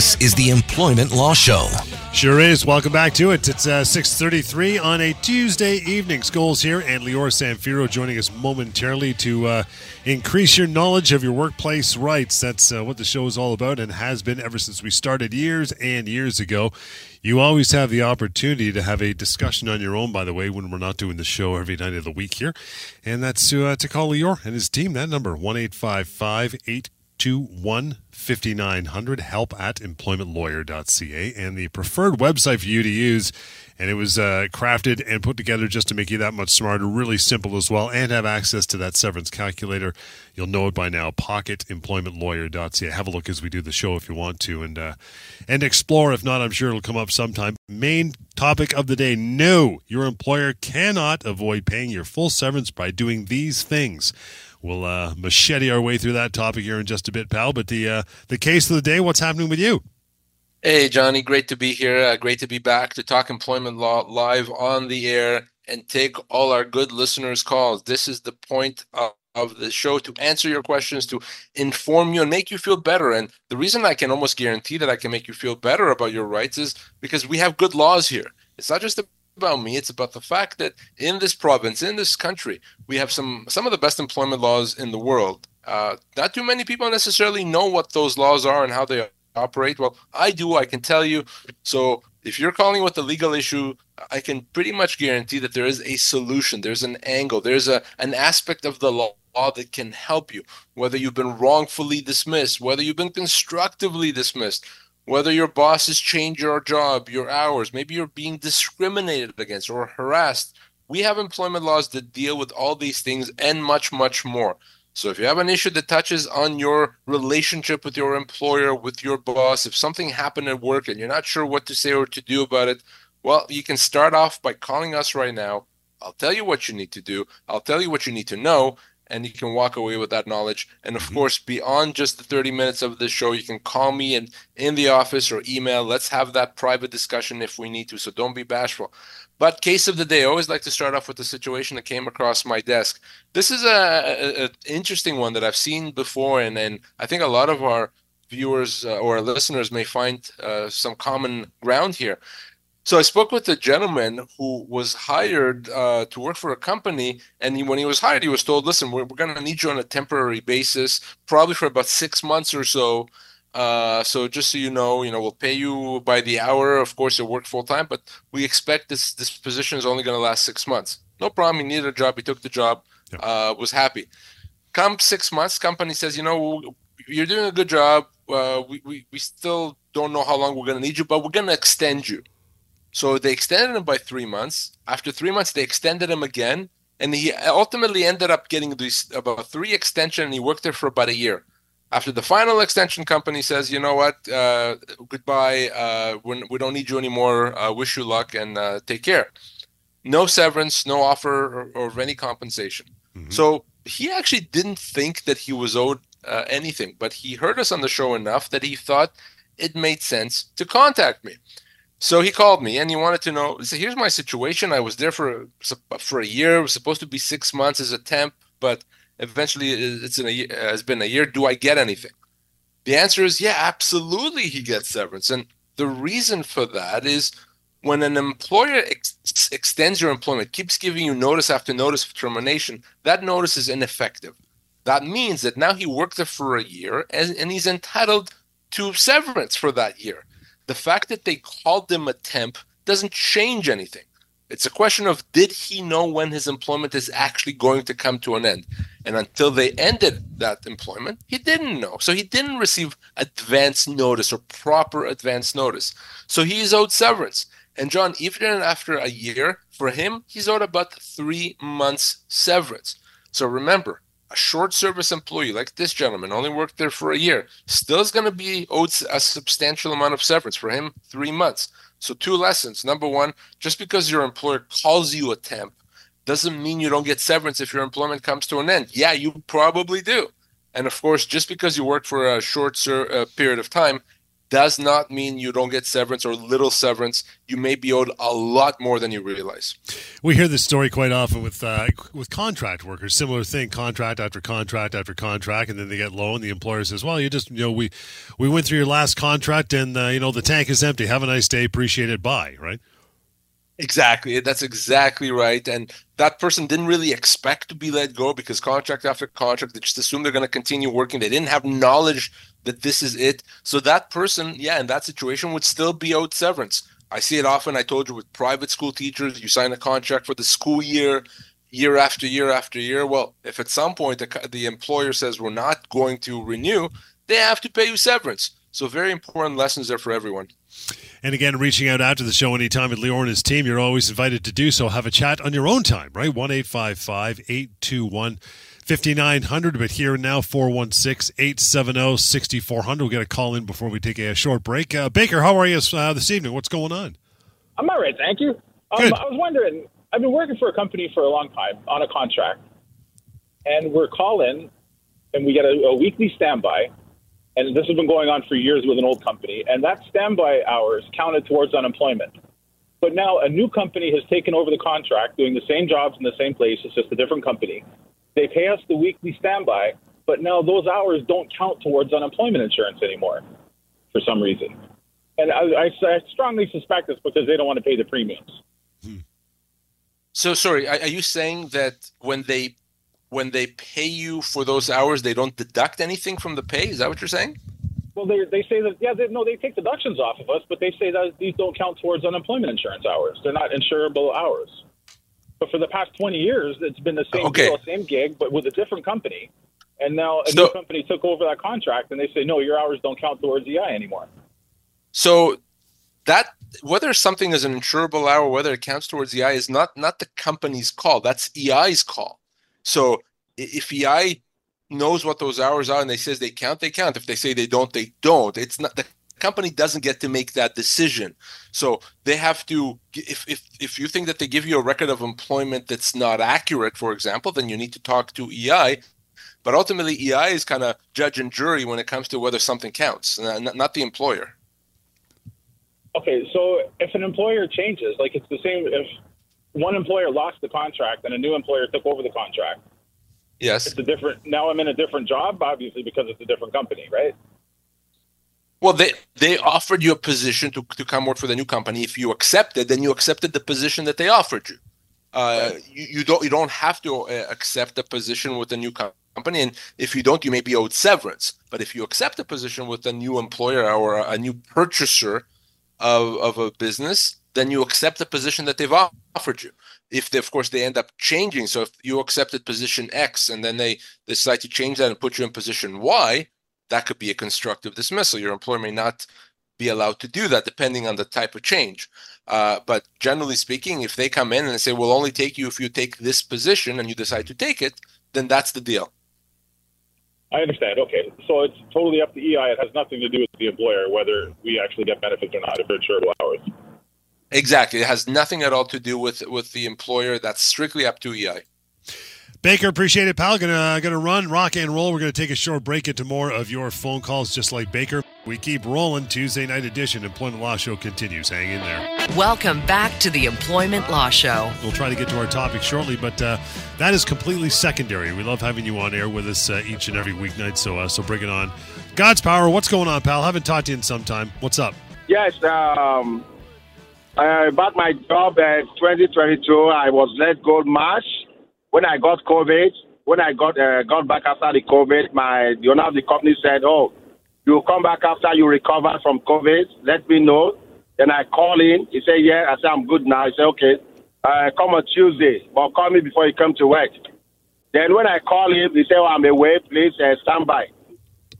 This is the Employment Law Show. Sure is. Welcome back to it. It's uh, 6.33 on a Tuesday evening. Scholes here and Lior Samfiru joining us momentarily to uh, increase your knowledge of your workplace rights. That's uh, what the show is all about and has been ever since we started years and years ago. You always have the opportunity to have a discussion on your own, by the way, when we're not doing the show every night of the week here. And that's to, uh, to call Lior and his team. That number, 1 855 821 5900 help at employmentlawyer.ca and the preferred website for you to use. And it was uh, crafted and put together just to make you that much smarter really simple as well and have access to that severance calculator. You'll know it by now pocketemploymentlawyer.ca have a look as we do the show if you want to and uh, and explore. If not i'm sure it'll come up sometime. Main topic of the day no your employer cannot avoid paying your full severance by doing these things We'll uh, machete our way through that topic here in just a bit, pal. But the uh, the case of the day, what's happening with you? Hey, Johnny, great to be here. Uh, great to be back to talk employment law live on the air and take all our good listeners' calls. This is the point of, of the show to answer your questions, to inform you and make you feel better. And the reason I can almost guarantee that I can make you feel better about your rights is because we have good laws here. It's not just about me. It's about the fact that in this province, in this country, we have some some of the best employment laws in the world. Uh, not too many people necessarily know what those laws are and how they operate. Well, I do. I can tell you. So if you're calling with a legal issue, I can pretty much guarantee that there is a solution. There's an angle. There's a an aspect of the law that can help you. Whether you've been wrongfully dismissed, whether you've been constructively dismissed, whether your boss has changed your job, your hours, maybe you're being discriminated against or harassed. We have employment laws that deal with all these things and much, much more. So if you have an issue that touches on your relationship with your employer, with your boss, if something happened at work and you're not sure what to say or to do about it, well, you can start off by calling us right now. I'll tell you what you need to do. I'll tell you what you need to know, and you can walk away with that knowledge. And of mm-hmm. course, beyond just the 30 minutes of the show, you can call me and in the office or email. Let's have that private discussion if we need to. So don't be bashful. But case of the day, I always like to start off with the situation that came across my desk. This is a, a, a interesting one that I've seen before, and, and I think a lot of our viewers uh, or listeners may find uh, some common ground here. So I spoke with a gentleman who was hired uh, to work for a company, and he, when he was hired, he was told, "Listen, we're, we're going to need you on a temporary basis, probably for about six months or so. Uh, so just so you know, you know, we'll pay you by the hour. Of course, you'll work full time, but we expect this this position is only going to last six months. No problem. He needed a job. He took the job. Uh, was happy. Come six months, company says, you know, you're doing a good job. Uh, we, we we still don't know how long we're going to need you, but we're going to extend you." So they extended him by three months. After three months, they extended him again, and he ultimately ended up getting these about three extension, and he worked there for about a year. After the final extension, company says, "You know what? Uh, goodbye. Uh, we don't need you anymore. Uh, wish you luck and uh, take care." No severance, no offer or, or any compensation. Mm-hmm. So he actually didn't think that he was owed uh, anything, but he heard us on the show enough that he thought it made sense to contact me. So he called me and he wanted to know. He said, "Here's my situation. I was there for for a year. It was supposed to be six months as a temp, but eventually it's in a uh, has been a year. Do I get anything?" The answer is, yeah, absolutely. He gets severance, and the reason for that is when an employer ex- extends your employment, keeps giving you notice after notice of termination, that notice is ineffective. That means that now he worked there for a year and, and he's entitled to severance for that year the fact that they called him a temp doesn't change anything. It's a question of did he know when his employment is actually going to come to an end? And until they ended that employment, he didn't know. So he didn't receive advance notice or proper advance notice. So he is owed severance. And John, even after a year, for him, he's owed about three months severance. So remember, a short service employee like this gentleman only worked there for a year still is going to be owed a substantial amount of severance for him three months. So two lessons. Number one just because your employer calls you a temp doesn't mean you don't get severance if your employment comes to an end. Yeah you probably do. And of course just because you work for a short ser- uh, period of time does not mean you don't get severance or little severance. You may be owed a lot more than you realize. We hear this story quite often with uh, with contract workers. Similar thing, contract after contract after contract, and then they get low, and the employer says, "Well, you just you know we we went through your last contract, and uh, you know the tank is empty. Have a nice day. Appreciate it. Bye." Right. Exactly. That's exactly right. And that person didn't really expect to be let go because contract after contract, they just assume they're going to continue working. They didn't have knowledge that this is it. So that person, yeah, in that situation would still be owed severance. I see it often. I told you with private school teachers, you sign a contract for the school year, year after year after year. Well, if at some point the, the employer says we're not going to renew, they have to pay you severance. So very important lessons there for everyone. And again, reaching out after the show anytime at Lior and his team, you're always invited to do so. Have a chat on your own time, right? 1 821 5900. But here now, 416 870 6400. We'll get a call in before we take a short break. Uh, Baker, how are you uh, this evening? What's going on? I'm all right, thank you. Um, I was wondering, I've been working for a company for a long time on a contract, and we're calling, and we get a, a weekly standby and this has been going on for years with an old company, and that standby hours counted towards unemployment. But now a new company has taken over the contract, doing the same jobs in the same place. It's just a different company. They pay us the weekly standby, but now those hours don't count towards unemployment insurance anymore for some reason. And I, I, I strongly suspect it's because they don't want to pay the premiums. Hmm. So, sorry, are you saying that when they when they pay you for those hours, they don't deduct anything from the pay? Is that what you're saying? Well, they, they say that, yeah, they, no, they take deductions off of us, but they say that these don't count towards unemployment insurance hours. They're not insurable hours. But for the past 20 years, it's been the same okay. deal, same gig, but with a different company. And now a so, new company took over that contract, and they say, no, your hours don't count towards EI anymore. So that whether something is an insurable hour, whether it counts towards EI, is not not the company's call. That's EI's call. So if EI knows what those hours are and they says they count, they count. If they say they don't, they don't. It's not the company doesn't get to make that decision. So they have to if if if you think that they give you a record of employment that's not accurate, for example, then you need to talk to EI. But ultimately, EI is kind of judge and jury when it comes to whether something counts, not, not the employer. Okay, so if an employer changes, like it's the same if one employer lost the contract and a new employer took over the contract. Yes. It's a different now I'm in a different job, obviously, because it's a different company, right? Well, they they offered you a position to, to come work for the new company. If you accepted, then you accepted the position that they offered you. Uh, right. you, you, don't you don't have to uh, accept a position with a new company, and if you don't, you may be owed severance. But if you accept a position with a new employer or a, a new purchaser of, of a business, then you accept the position that they've offered you. If, they, of course, they end up changing, so if you accepted position X and then they decide to change that and put you in position Y, that could be a constructive dismissal. Your employer may not be allowed to do that depending on the type of change. Uh, but generally speaking, if they come in and they say, we'll only take you if you take this position and you decide to take it, then that's the deal. I understand. Okay. So it's totally up to EI. It has nothing to do with the employer, whether we actually get benefits or not if they're insurable hours. Exactly. It has nothing at all to do with with the employer. That's strictly up to EI. Baker, appreciate it, pal. Gonna gonna run, rock and roll. We're gonna take a short break into more of your phone calls, just like Baker. We keep rolling. Tuesday night edition, Employment Law Show continues. Hang in there. Welcome back to the Employment Law Show. We'll try to get to our topic shortly, but uh, that is completely secondary. We love having you on air with us uh, each and every weeknight. So uh, so bring it on. God's power. What's going on, pal? Haven't talked to you in some time. What's up? Yes. Um, uh, about my job in 2022, I was let go March when I got COVID. When I got uh, got back after the COVID, my the owner of the company said, "Oh, you come back after you recover from COVID. Let me know." Then I call in. He said, "Yeah." I said, "I'm good now." He said, "Okay, uh, come on Tuesday, but call me before you come to work." Then when I call him, he said, oh, "I'm away. Please uh, stand by."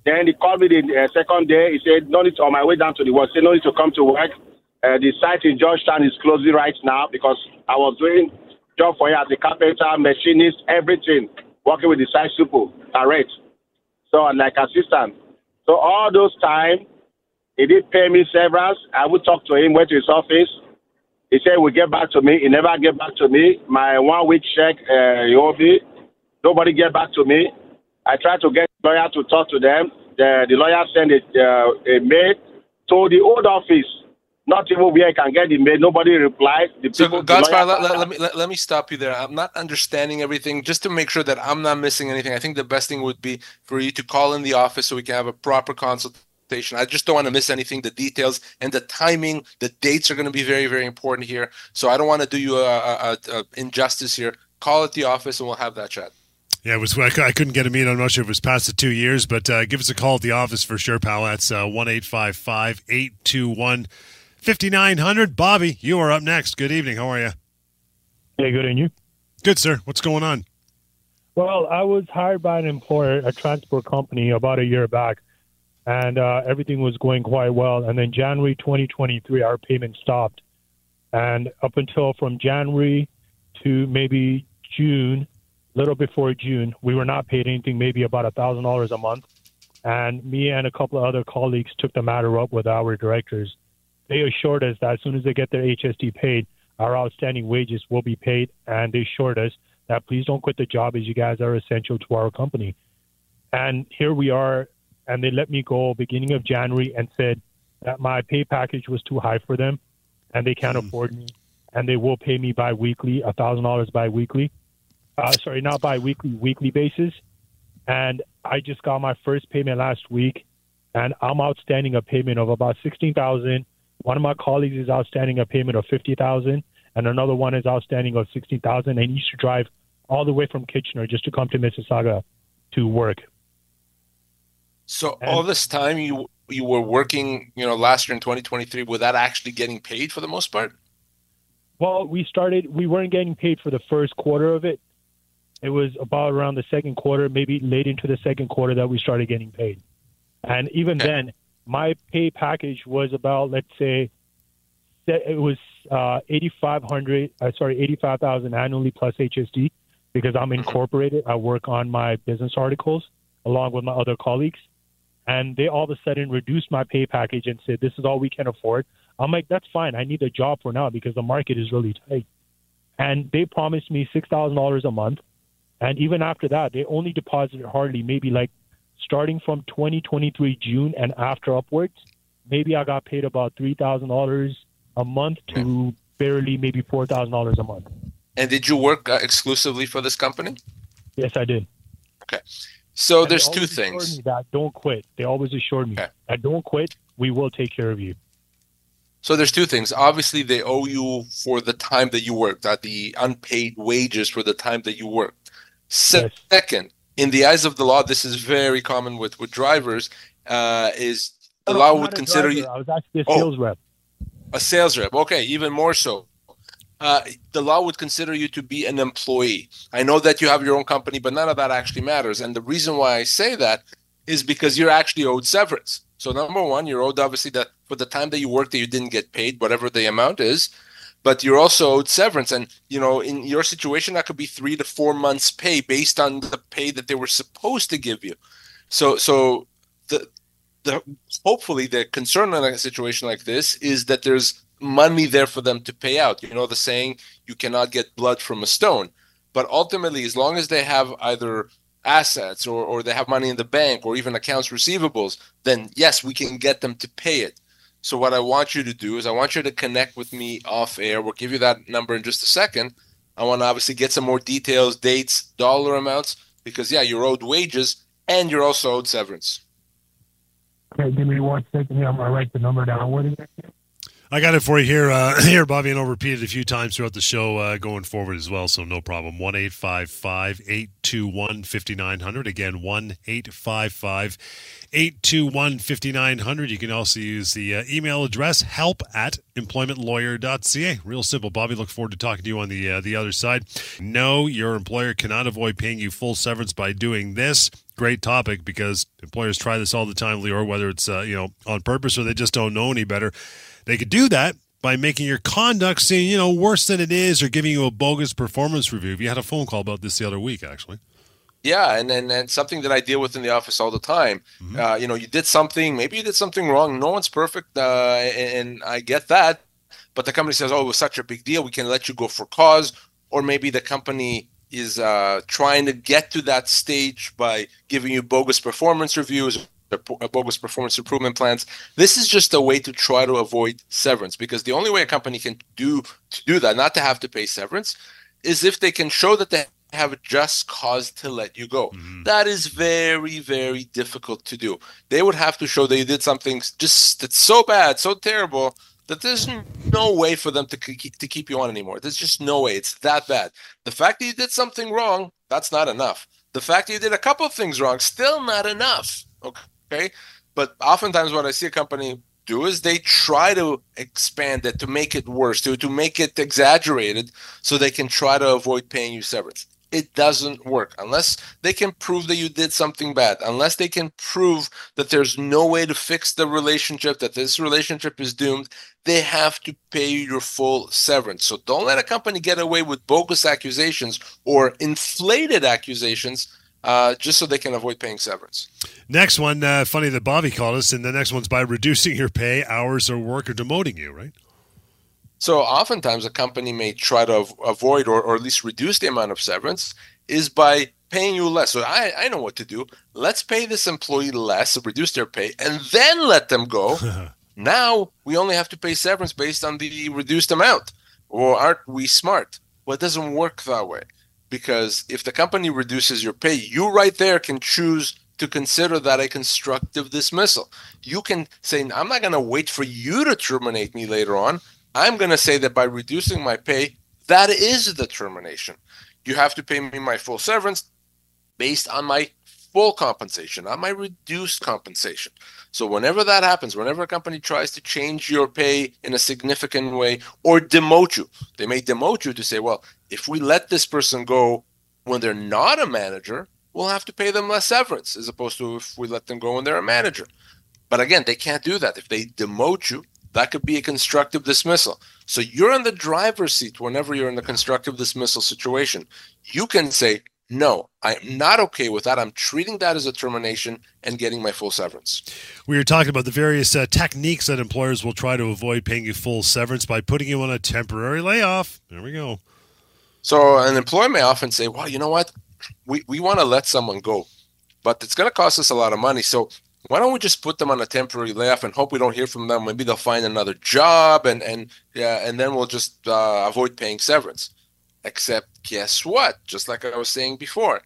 Then he called me the uh, second day. He said, "No need to, on my way down to the work. He said, no need to come to work." Uh, the site in Georgetown is closing right now because I was doing job for you as a carpenter, machinist, everything, working with the site super, direct. So like assistant. So all those time, he did pay me severance. I would talk to him, went to his office. He said, "Will get back to me." He never get back to me. My one week check, uh, nobody get back to me. I tried to get lawyer to talk to them. The, the lawyer sent a, uh, a mail to the old office. Not even where I can get the mail. Nobody replied. The So, people- Godspire, let, let, let me let, let me stop you there. I'm not understanding everything. Just to make sure that I'm not missing anything, I think the best thing would be for you to call in the office so we can have a proper consultation. I just don't want to miss anything. The details and the timing, the dates are going to be very, very important here. So I don't want to do you a, a, a, a injustice here. Call at the office and we'll have that chat. Yeah, it was. I couldn't get a meet. I'm not sure if it was past the two years, but uh, give us a call at the office for sure, pal. That's uh, one eight five five eight two one fifty nine hundred. Bobby, you are up next. Good evening. How are you? Hey, good, and you? Good, sir. What's going on? Well, I was hired by an employer, a transport company, about a year back, and uh, everything was going quite well. And then January 2023, our payment stopped, and up until from January to maybe June, little before June, we were not paid anything, maybe about a thousand dollars a month. And me and a couple of other colleagues took the matter up with our directors. They assured us that as soon as they get their HST paid, our outstanding wages will be paid, and they assured us that please don't quit the job as you guys are essential to our company. And here we are, and they let me go beginning of January and said that my pay package was too high for them, and they can't afford me, and they will pay me bi-weekly, a thousand dollars bi-weekly. Uh, sorry, not bi-weekly, weekly basis. And I just got my first payment last week, and I'm outstanding a payment of about sixteen thousand. One of my colleagues is outstanding a payment of fifty thousand, and another one is outstanding of sixteen thousand. And he used to drive all the way from Kitchener just to come to Mississauga to work. So And- all this time you you were working, you know, last year in 2023 without actually getting paid for the most part. Well, we started. We weren't getting paid for the first quarter of it. It was about around the second quarter, maybe late into the second quarter, that we started getting paid. And even Okay. then, my pay package was about, let's say, it was uh, eighty five hundred. Uh, sorry, eighty five thousand annually plus HST, because I'm incorporated. I work on my business articles along with my other colleagues. And they all of a sudden reduced my pay package and said, "This is all we can afford." I'm like, that's fine. I need a job for now because the market is really tight. And they promised me six thousand dollars a month. And even after that, they only deposited hardly maybe like starting from 2023 June and after upwards, maybe I got paid about three thousand dollars a month to barely maybe four thousand dollars a month. And did you work uh, exclusively for this company? Yes, I did. Okay. So And there's two things. Me that don't quit. They always assured me Okay. that don't quit. We will take care of you. So there's two things. Obviously, they owe you for the time that you worked, not the unpaid wages for the time that you worked. Se- Yes. Second, in the eyes of the law, this is very common with with drivers. Uh, is the No, law would consider driver. you I was actually a Oh. sales rep. a sales rep. Okay, even more so. Uh, the law would consider you to be an employee. I know that you have your own company, but none of that actually matters. And the reason why I say that is because you're actually owed severance. So number one, you're owed obviously that for the time that you worked that you didn't get paid, whatever the amount is, but you're also owed severance. And you know, in your situation, that could be three to four months' pay based on the pay that they were supposed to give you. So so the the hopefully the concern in a situation like this is that there's money there for them to pay out. You know the saying, you cannot get blood from a stone. But ultimately, as long as they have either assets or, or they have money in the bank or even accounts receivables, then yes, we can get them to pay it. So what I want you to do is I want you to connect with me off air. We'll give you that number in just a second. I want to obviously get some more details, dates, dollar amounts, because yeah, you're owed wages and you're also owed severance. Okay, give me one second here. I'm gonna write the number down. What is it? I got it for you here, uh, here, Bobby, and I'll repeat it a few times throughout the show uh, going forward as well. So no problem. One eight five five eight two one fifty nine hundred. Again, one eight five five eight two one fifty nine hundred. You can also use the uh, email address help at employmentlawyer.ca. Real simple, Bobby. Look forward to talking to you on the uh, the other side. No, your employer cannot avoid paying you full severance by doing this. Great topic because employers try this all the time, Lior. Whether it's uh, you know on purpose or they just don't know any better. They could do that by making your conduct seem, you know, worse than it is or giving you a bogus performance review. You had a phone call about this the other week, actually. Yeah, and, and and something that I deal with in the office all the time. Uh, you know, you did something, maybe you did something wrong. No one's perfect, uh, and I get that. But the company says, "Oh, it was such a big deal. We can let you go for cause," or maybe the company is uh, trying to get to that stage by giving you bogus performance reviews bogus performance improvement plans. This is just a way to try to avoid severance because the only way a company can do to do that, not to have to pay severance, is if they can show that they have just cause to let you go. Mm-hmm. That is very, very difficult to do. They would have to show that you did something just that's so bad, so terrible that there's no way for them to to keep you on anymore. There's just no way. It's that bad. The fact that you did something wrong, that's not enough. The fact that you did a couple of things wrong, still not enough. Okay. But oftentimes, what I see a company do is they try to expand it to make it worse, to, to make it exaggerated so they can try to avoid paying you severance. It doesn't work unless they can prove that you did something bad, unless they can prove that there's no way to fix the relationship, that this relationship is doomed. They have to pay you your full severance. So don't let a company get away with bogus accusations or inflated accusations uh, just so they can avoid paying severance. Next one, uh, funny that Bobby called us, and the next one's by reducing your pay, hours, or work, or demoting you, right? So oftentimes a company may try to avoid or, or at least reduce the amount of severance is by paying you less. So I, I know what to do. Let's pay this employee less, reduce their pay, and then let them go. now we only have to pay severance based on the reduced amount. Or aren't we smart? Well, it doesn't work that way because if the company reduces your pay, you right there can choose to consider that a constructive dismissal. You can say, I'm not going to wait for you to terminate me later on. I'm going to say that by reducing my pay, that is the termination. You have to pay me my full severance based on my full compensation, not my reduced compensation. So whenever that happens, whenever a company tries to change your pay in a significant way or demote you, they may demote you to say, well, if we let this person go when they're not a manager, we'll have to pay them less severance as opposed to if we let them go when they're a manager. But again, they can't do that. If they demote you, that could be a constructive dismissal. So you're in the driver's seat whenever you're in the constructive dismissal situation. You can say, no, I'm not okay with that. I'm treating that as a termination and getting my full severance. We were talking about the various uh, techniques that employers will try to avoid paying you full severance by putting you on a temporary layoff. There we go. So an employer may often say, well, you know what? We, we want to let someone go, but it's going to cost us a lot of money. So why don't we just put them on a temporary layoff and hope we don't hear from them? Maybe they'll find another job and, and yeah, and then we'll just uh, avoid paying severance. Except, guess what? Just like I was saying before,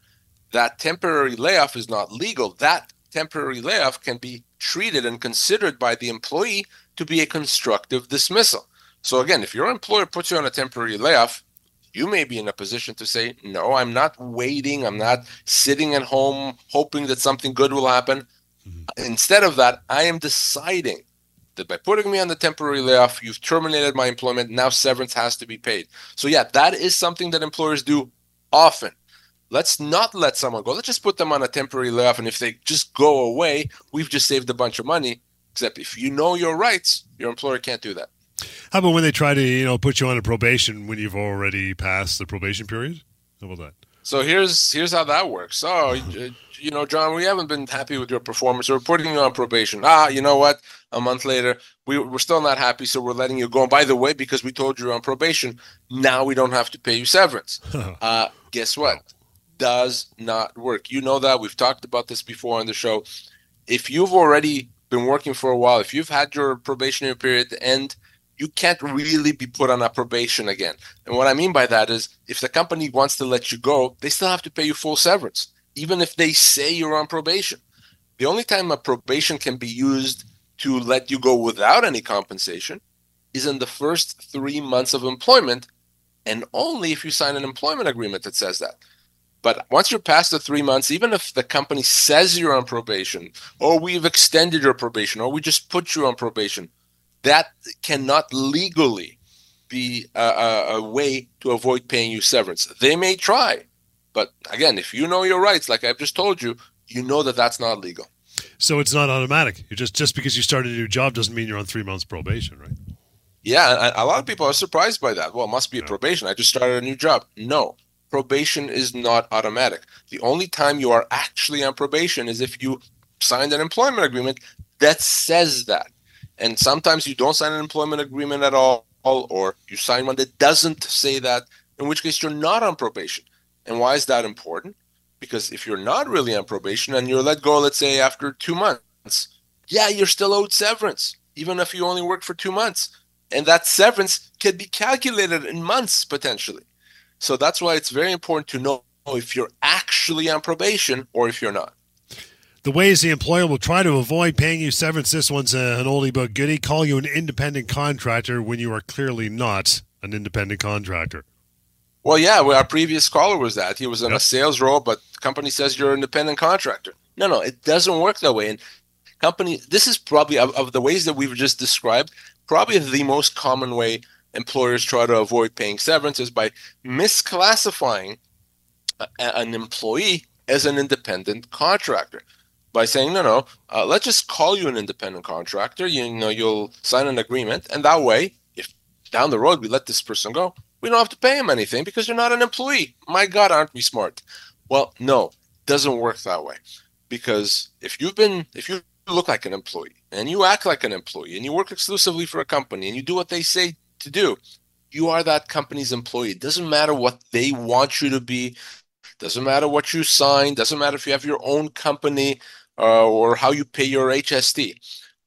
that temporary layoff is not legal. That temporary layoff can be treated and considered by the employee to be a constructive dismissal. So, again, if your employer puts you on a temporary layoff, you may be in a position to say, No, I'm not waiting. I'm not sitting at home hoping that something good will happen. Mm-hmm. Instead of that, I am deciding that by putting me on the temporary layoff, you've terminated my employment. Now severance has to be paid. So, yeah, that is something that employers do often. Let's not let someone go. Let's just put them on a temporary layoff. And if they just go away, we've just saved a bunch of money. Except if you know your rights, your employer can't do that. How about when they try to, you know, put you on a probation when you've already passed the probation period? How about that? So here's here's how that works. So you know, John, we haven't been happy with your performance. We're putting you on probation. Ah, you know what? A month later, we, we're still not happy, so we're letting you go. And by the way, because we told you you're on probation, now we don't have to pay you severance. uh, guess what? Does not work. You know that. We've talked about this before on the show. If you've already been working for a while, if you've had your probationary period end, you can't really be put on a probation again. And what I mean by that is if the company wants to let you go, they still have to pay you full severance even if they say you're on probation. The only time a probation can be used to let you go without any compensation is in the first three months of employment, and only if you sign an employment agreement that says that. But once you're past the three months, even if the company says you're on probation, or we've extended your probation, or we just put you on probation, that cannot legally be a, a, a way to avoid paying you severance. They may try, but again, if you know your rights, like I've just told you, you know that that's not legal. So it's not automatic. You just just because you started a new job doesn't mean you're on three months probation, right? Yeah, a lot of people are surprised by that. Well, it must be a probation. I just started a new job. No, probation is not automatic. The only time you are actually on probation is if you signed an employment agreement that says that. And sometimes you don't sign an employment agreement at all, or you sign one that doesn't say that, in which case you're not on probation. And why is that important? Because if you're not really on probation and you're let go, let's say after two months, yeah, you're still owed severance, even if you only work for two months. And that severance can be calculated in months potentially. So that's why it's very important to know if you're actually on probation or if you're not. The ways the employer will try to avoid paying you severance. This one's an oldie but goodie. Call you an independent contractor when you are clearly not an independent contractor. Well, yeah, well, our previous caller was that. He was in yep. a sales role, but the company says you're an independent contractor. No, no, it doesn't work that way. And company, this is probably of, of the ways that we've just described, probably the most common way employers try to avoid paying severance is by misclassifying a, an employee as an independent contractor by saying no no uh, let's just call you an independent contractor you know you'll sign an agreement and that way if down the road we let this person go we don't have to pay him anything because you're not an employee. My God, aren't we smart? Well, no, doesn't work that way. Because if you've been, if you look like an employee and you act like an employee and you work exclusively for a company and you do what they say to do, you are that company's employee. It doesn't matter what they want you to be. Doesn't matter what you sign. Doesn't matter if you have your own company uh, or how you pay your HST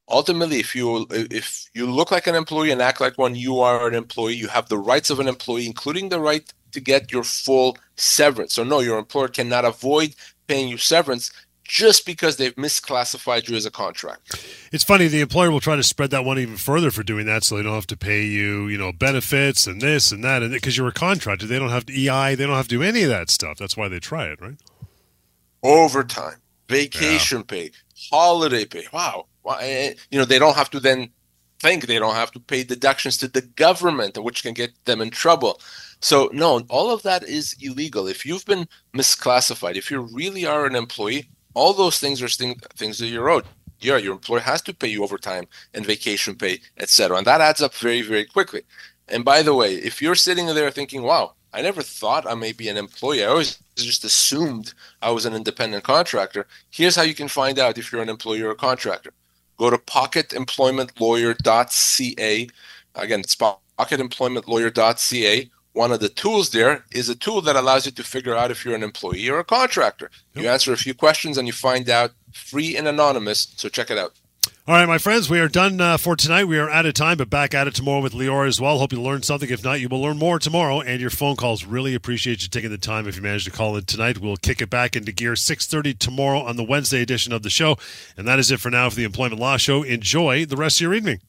ultimately if you if you look like an employee and act like one you are an employee you have the rights of an employee including the right to get your full severance so no your employer cannot avoid paying you severance just because they've misclassified you as a contract. It's funny the employer will try to spread that one even further for doing that, so they don't have to pay you, you know, benefits and this and that, and because you're a contractor, they don't have to EI, they don't have to do any of that stuff. That's why they try it, right? Overtime, vacation yeah. pay, holiday pay. Wow, Eh, you know, they don't have to then think they don't have to pay deductions to the government, which can get them in trouble. So, no, all of that is illegal. If you've been misclassified, if you really are an employee, all those things are things that you're owed. Yeah, your employer has to pay you overtime and vacation pay, etc. And that adds up very, very quickly. And by the way, if you're sitting there thinking, wow, I never thought I may be an employee. I always just assumed I was an independent contractor. Here's how you can find out if you're an employee or a contractor go to pocketemploymentlawyer.ca. Again, it's pocketemploymentlawyer.ca. One of the tools there is a tool that allows you to figure out if you're an employee or a contractor. Yep. You answer a few questions and you find out free and anonymous. So check it out. All right, my friends, we are done uh, for tonight. We are out of time, but back at it tomorrow with Lior as well. Hope you learned something. If not, you will learn more tomorrow. And your phone calls really appreciate you taking the time. If you manage to call in tonight, we'll kick it back into gear 6:30 tomorrow on the Wednesday edition of the show. And that is it for now for the Employment Law Show. Enjoy the rest of your evening.